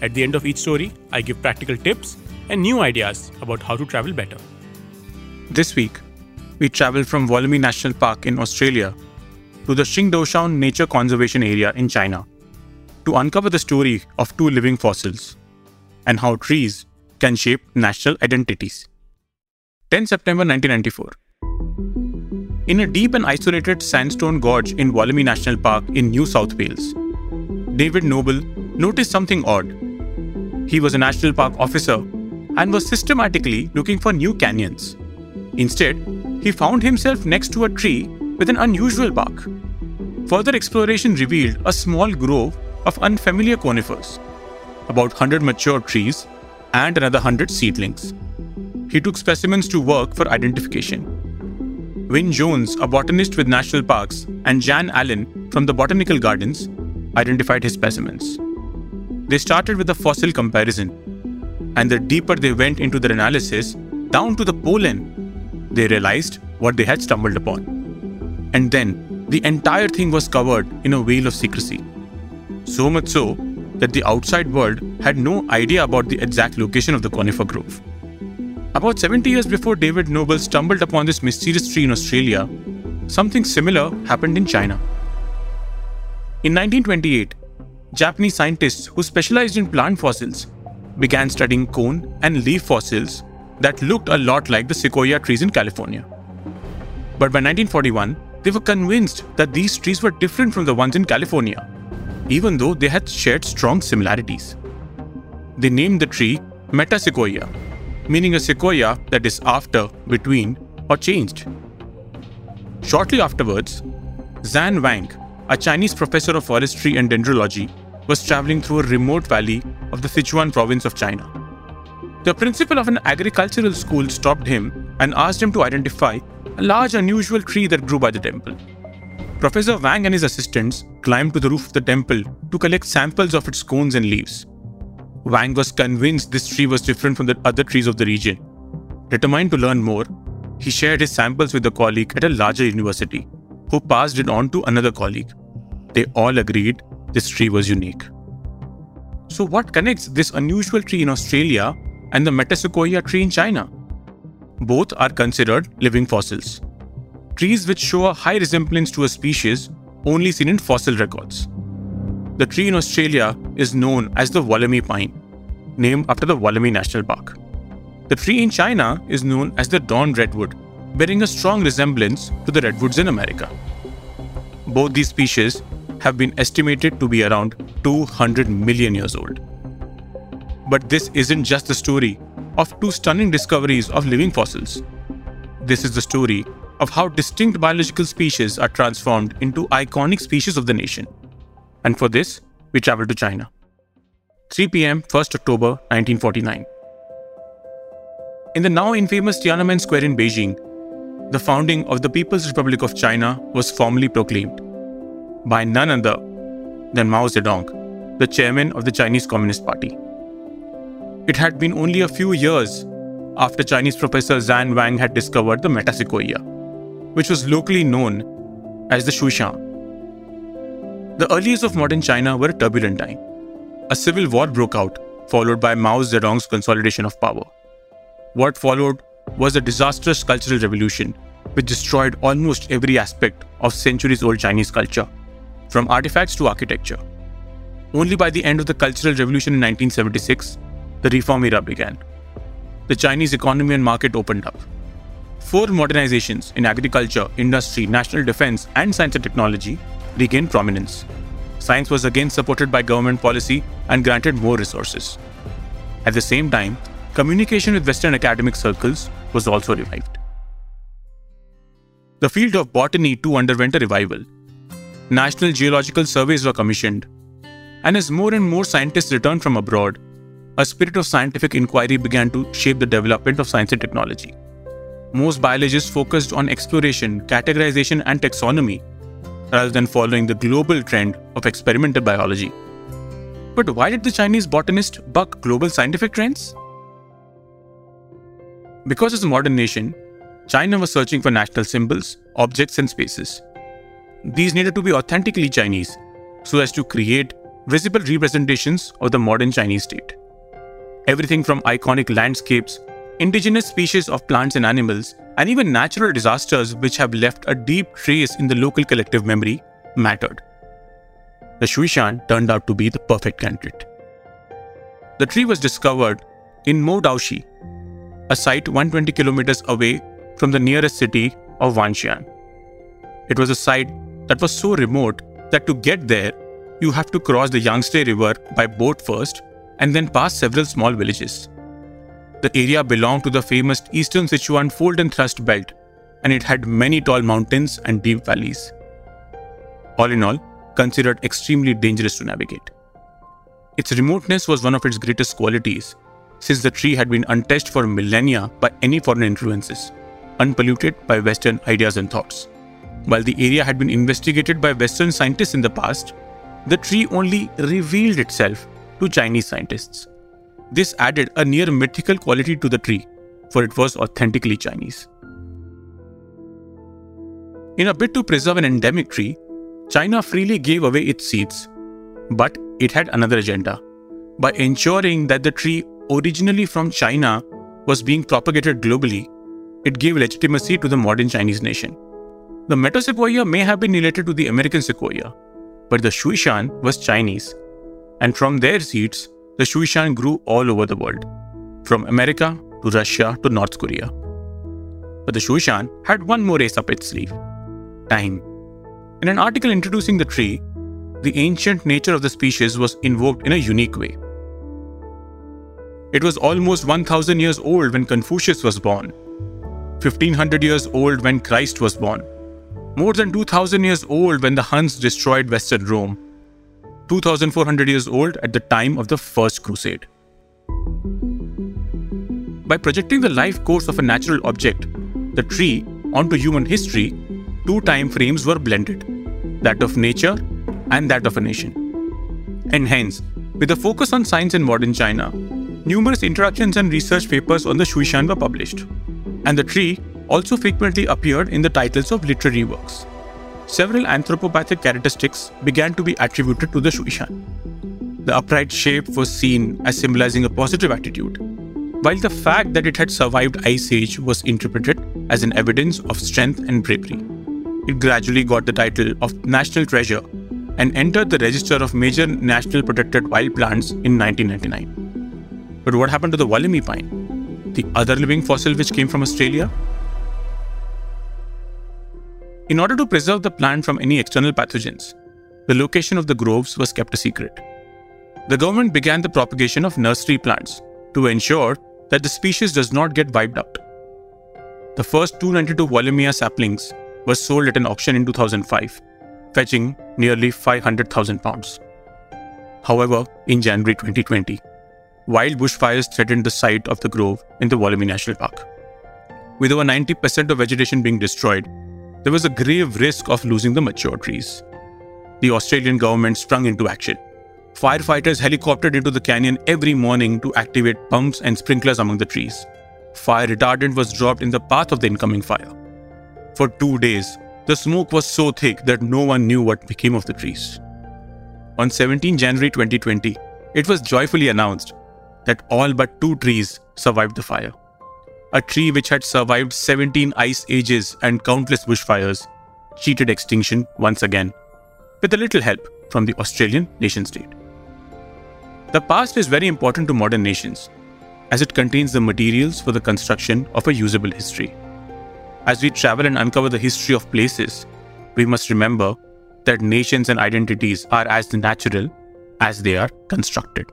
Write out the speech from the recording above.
At the end of each story, I give practical tips and new ideas about how to travel better. This week, we travel from Wollemi National Park in Australia to the Qingdaoshan Nature Conservation Area in China to uncover the story of two living fossils and how trees can shape national identities. 10 September 1994. In a deep and isolated sandstone gorge in Wollemi National Park in New South Wales, David Noble noticed something odd he was a national park officer and was systematically looking for new canyons. Instead, he found himself next to a tree with an unusual bark. Further exploration revealed a small grove of unfamiliar conifers, about 100 mature trees and another 100 seedlings. He took specimens to work for identification. Wyn Jones, a botanist with national parks, and Jan Allen from the Botanical Gardens identified his specimens. They started with a fossil comparison, and the deeper they went into their analysis, down to the pollen, they realized what they had stumbled upon. And then, the entire thing was covered in a veil of secrecy. So much so that the outside world had no idea about the exact location of the conifer grove. About 70 years before David Noble stumbled upon this mysterious tree in Australia, something similar happened in China. In 1928, Japanese scientists who specialized in plant fossils began studying cone and leaf fossils that looked a lot like the sequoia trees in California. But by 1941, they were convinced that these trees were different from the ones in California, even though they had shared strong similarities. They named the tree Metasequoia, meaning a sequoia that is after, between, or changed. Shortly afterwards, Zhan Wang, a Chinese professor of forestry and dendrology, was traveling through a remote valley of the Sichuan province of China. The principal of an agricultural school stopped him and asked him to identify a large unusual tree that grew by the temple. Professor Wang and his assistants climbed to the roof of the temple to collect samples of its cones and leaves. Wang was convinced this tree was different from the other trees of the region. Determined to learn more, he shared his samples with a colleague at a larger university, who passed it on to another colleague. They all agreed this tree was unique. So, what connects this unusual tree in Australia and the Metasequoia tree in China? Both are considered living fossils. Trees which show a high resemblance to a species only seen in fossil records. The tree in Australia is known as the Wollemi pine, named after the Wollemi National Park. The tree in China is known as the Dawn redwood, bearing a strong resemblance to the redwoods in America. Both these species have been estimated to be around 200 million years old. But this isn't just the story of two stunning discoveries of living fossils. This is the story of how distinct biological species are transformed into iconic species of the nation. And for this, we travel to China. 3 pm, 1st October 1949. In the now infamous Tiananmen Square in Beijing, the founding of the People's Republic of China was formally proclaimed by none other than Mao Zedong, the chairman of the Chinese Communist Party. It had been only a few years after Chinese professor Zhan Wang had discovered the Metasequoia, which was locally known as the Shuishan. The early years of modern China were a turbulent time. A civil war broke out, followed by Mao Zedong's consolidation of power. What followed was a disastrous cultural revolution which destroyed almost every aspect of centuries old Chinese culture from artifacts to architecture. Only by the end of the Cultural Revolution in 1976, the reform era began. The Chinese economy and market opened up. Four modernizations in agriculture, industry, national defense, and science and technology regained prominence. Science was again supported by government policy and granted more resources. At the same time, communication with Western academic circles was also revived. The field of botany too underwent a revival national geological surveys were commissioned. And as more and more scientists returned from abroad, a spirit of scientific inquiry began to shape the development of science and technology. Most biologists focused on exploration, categorization, and taxonomy rather than following the global trend of experimental biology. But why did the Chinese botanist buck global scientific trends? Because as a modern nation, China was searching for national symbols, objects, and spaces. These needed to be authentically Chinese so as to create visible representations of the modern Chinese state. Everything from iconic landscapes, indigenous species of plants and animals, and even natural disasters which have left a deep trace in the local collective memory mattered. The Shuishan turned out to be the perfect candidate. The tree was discovered in Modaoxi, a site 120 kilometers away from the nearest city of Wanxian. It was a site that was so remote that to get there, you have to cross the Yangtze River by boat first and then pass several small villages. The area belonged to the famous Eastern Sichuan fold and thrust belt, and it had many tall mountains and deep valleys. All in all, considered extremely dangerous to navigate. Its remoteness was one of its greatest qualities, since the tree had been untouched for millennia by any foreign influences, unpolluted by Western ideas and thoughts. While the area had been investigated by Western scientists in the past, the tree only revealed itself to Chinese scientists. This added a near mythical quality to the tree, for it was authentically Chinese. In a bid to preserve an endemic tree, China freely gave away its seeds. But it had another agenda. By ensuring that the tree originally from China was being propagated globally, it gave legitimacy to the modern Chinese nation. The Metasequoia may have been related to the American sequoia, but the Shuishan was Chinese, and from their seeds, the Shuishan grew all over the world, from America to Russia to North Korea. But the Shuishan had one more ace up its sleeve time. In an article introducing the tree, the ancient nature of the species was invoked in a unique way. It was almost 1000 years old when Confucius was born, 1500 years old when Christ was born, more than 2000 years old when the Huns destroyed Western Rome, 2400 years old at the time of the First Crusade. By projecting the life course of a natural object, the tree, onto human history, two time frames were blended that of nature and that of a nation. And hence, with a focus on science in modern China, numerous introductions and research papers on the Shuishan were published. And the tree also frequently appeared in the titles of literary works several anthropopathic characteristics began to be attributed to the Shuishan. The upright shape was seen as symbolizing a positive attitude, while the fact that it had survived Ice Age was interpreted as an evidence of strength and bravery. It gradually got the title of National Treasure and entered the register of major national protected wild plants in 1999. But what happened to the Wollemi pine? The other living fossil which came from Australia in order to preserve the plant from any external pathogens, the location of the groves was kept a secret. The government began the propagation of nursery plants to ensure that the species does not get wiped out. The first 292 Wollemia saplings were sold at an auction in 2005, fetching nearly 500,000 pounds. However, in January 2020, wild bushfires threatened the site of the grove in the Wollemi National Park. With over 90% of vegetation being destroyed, there was a grave risk of losing the mature trees. The Australian government sprung into action. Firefighters helicoptered into the canyon every morning to activate pumps and sprinklers among the trees. Fire retardant was dropped in the path of the incoming fire. For two days, the smoke was so thick that no one knew what became of the trees. On 17 January 2020, it was joyfully announced that all but two trees survived the fire a tree which had survived 17 ice ages and countless bushfires, cheated extinction once again, with a little help from the Australian nation state. The past is very important to modern nations, as it contains the materials for the construction of a usable history. As we travel and uncover the history of places, we must remember that nations and identities are as natural as they are constructed.